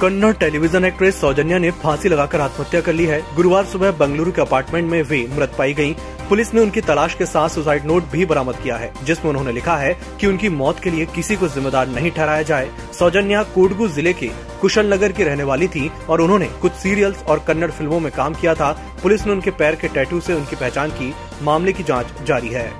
Kannada television actress Saujanya ने फांसी लगाकर आत्महत्या कर ली है। गुरुवार सुबह बंगलुरु के अपार्टमेंट में वे मृत पाई गई पुलिस ने उनकी तलाश के साथ सुसाइड नोट भी बरामद किया है, जिसमें उन्होंने लिखा है कि उनकी मौत के लिए किसी को जिम्मेदार नहीं ठहराया जाए। सौजन्या कोडगू ज़िले के कुशल नगर की रहने वाली थी और उन्होंने कुछ सीरियल्स और कन्नड़ फ़िल्मों में काम किया था। पुलिस ने उनके पैर के टैटू से उनकी पहचान की। मामले की जाँच जारी है।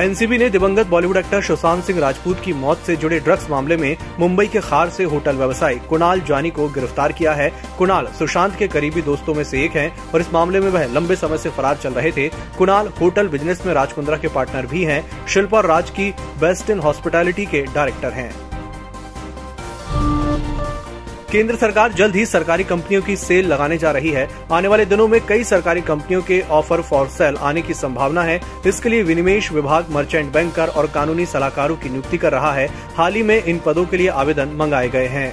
एनसीबी ने दिवंगत बॉलीवुड एक्टर सुशांत सिंह राजपूत की मौत से जुड़े ड्रग्स मामले में मुंबई के खार से होटल व्यवसायी कुणाल जानी को गिरफ़्तार किया है। कुणाल सुशांत के करीबी दोस्तों में से एक हैं और इस मामले में वह लंबे समय से फरार चल रहे थे। कुणाल होटल बिज़नेस में राजकुंद्रा के पार्टनर भी हैं। शिल्पा राज की बेस्ट इन हॉस्पिटैलिटी के डायरेक्टर हैं। केंद्र सरकार जल्द ही सरकारी कंपनियों की सेल लगाने जा रही है। आने वाले दिनों में कई सरकारी कंपनियों के ऑफ़र फॉर सेल आने की संभावना है। इसके लिए विनिमेश विभाग, मर्चेंट बैंकर और कानूनी सलाहकारों की नियुक्ति कर रहा है। हाल ही में इन पदों के लिए आवेदन मंगाए गए हैं।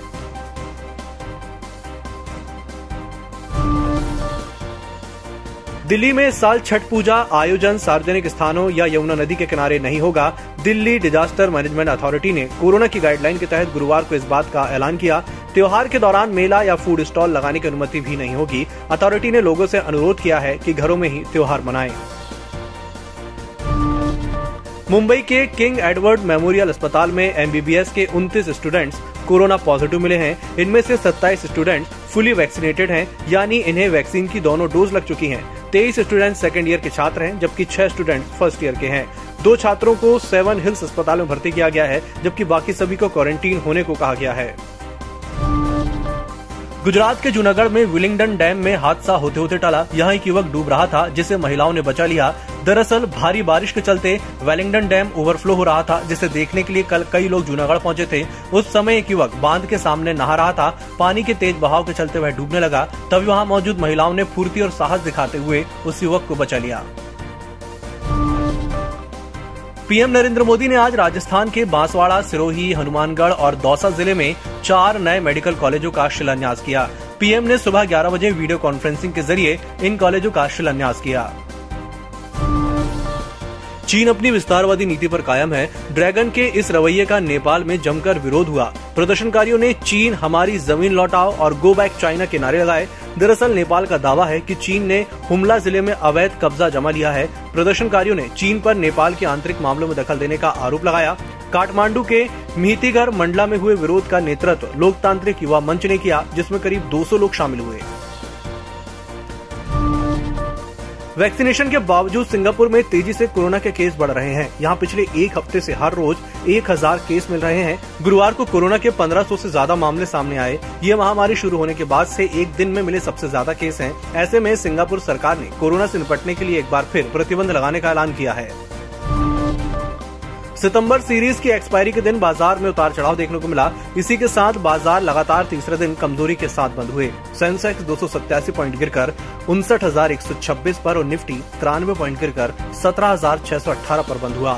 दिल्ली में इस साल छठ पूजा आयोजन सार्वजनिक स्थानों या यमुना नदी के किनारे नहीं होगा। दिल्ली डिजास्टर मैनेजमेंट अथॉरिटी ने कोरोना की गाइडलाइन के तहत गुरुवार को इस बात का ऐलान किया। त्योहार के दौरान मेला या फ़ूड स्टॉल लगाने की अनुमति भी नहीं होगी। अथॉरिटी ने लोगों से अनुरोध किया है कि घरों में ही त्योहार मनाएँ। मुंबई के किंग एडवर्ड मेमोरियल अस्पताल में एमबीबीएस के 29 स्टूडेंट्स कोरोना पॉजिटिव मिले हैं। इनमें से 27 स्टूडेंट्स फुली वैक्सीनेटेड हैं, यानी इन्हें वैक्सीन की दोनों डोज लग चुकी हैं। तेईस स्टूडेंट सेकेंड ईयर के छात्र हैं, जबकि छह स्टूडेंट फ़र्स्ट ईयर के हैं। दो छात्रों को सेवन हिल्स अस्पताल में भर्ती किया गया है, जबकि बाकी सभी को क्वारंटीन होने को कहा गया है। गुजरात के जूनागढ़ में विलिंगडन डैम में हादसा होते होते टला। यहाँ एक युवक डूब रहा था, जिसे महिलाओं ने बचा लिया। दरअसल, भारी बारिश के चलते वेलिंगडन डैम ओवरफ्लो हो रहा था, जिसे देखने के लिए कल कई लोग जूनागढ़ पहुँचे थे। उस समय एक युवक बाँध के सामने नहा रहा था। पानी के तेज बहाव के चलते वह डूबने लगा। तभी वहाँ मौजूद महिलाओं ने फुर्ती और साहस दिखाते हुए उस युवक को बचा लिया। पीएम नरेंद्र मोदी ने आज राजस्थान के बांसवाड़ा, सिरोही, हनुमानगढ़ और दौसा ज़िले में चार नए मेडिकल कॉलेजों का शिलान्यास किया। पीएम ने सुबह 11 बजे वीडियो कॉन्फ्रेंसिंग के ज़रिए इन कॉलेजों का शिलान्यास किया। चीन अपनी विस्तारवादी नीति पर कायम है। ड्रैगन के इस रवैये का नेपाल में जमकर विरोध हुआ। प्रदर्शनकारियों ने चीन, हमारी ज़मीन लौटाओ और गो बैक चाइना के नारे लगाए। दरअसल नेपाल का दावा है कि चीन ने हुमला ज़िले में अवैध कब्जा जमा लिया है। प्रदर्शनकारियों ने चीन पर नेपाल के आंतरिक मामलों में दखल देने का आरोप लगाया। काठमांडू के मिहितीगर मंडला में हुए विरोध का नेतृत्व लोकतांत्रिक युवा मंच ने किया, जिसमें करीब 200 लोग शामिल हुए। वैक्सीनेशन के बावजूद सिंगापुर में तेज़ी से कोरोना के केस बढ़ रहे हैं। यहाँ पिछले एक हफ़्ते से हर रोज एक हज़ार केस मिल रहे हैं। गुरुवार को कोरोना के 1500 से ज़्यादा मामले सामने आए। ये महामारी शुरू होने के बाद से एक दिन में मिले सबसे ज़्यादा केस हैं। ऐसे में सिंगापुर सरकार ने कोरोना से निपटने के लिए एक बार फिर प्रतिबंध लगाने का ऐलान किया है। सितंबर सीरीज़ की एक्सपायरी के दिन बाज़ार में उतार चढ़ाव देखने को मिला। इसी के साथ बाज़ार लगातार तीसरे दिन कमज़ोरी के साथ बंद हुए। सेंसेक्स दो पॉइंट गिरकर उनसठ पर और निफ्टी तिरानवे पॉइंट गिरकर सत्रह पर बंद हुआ।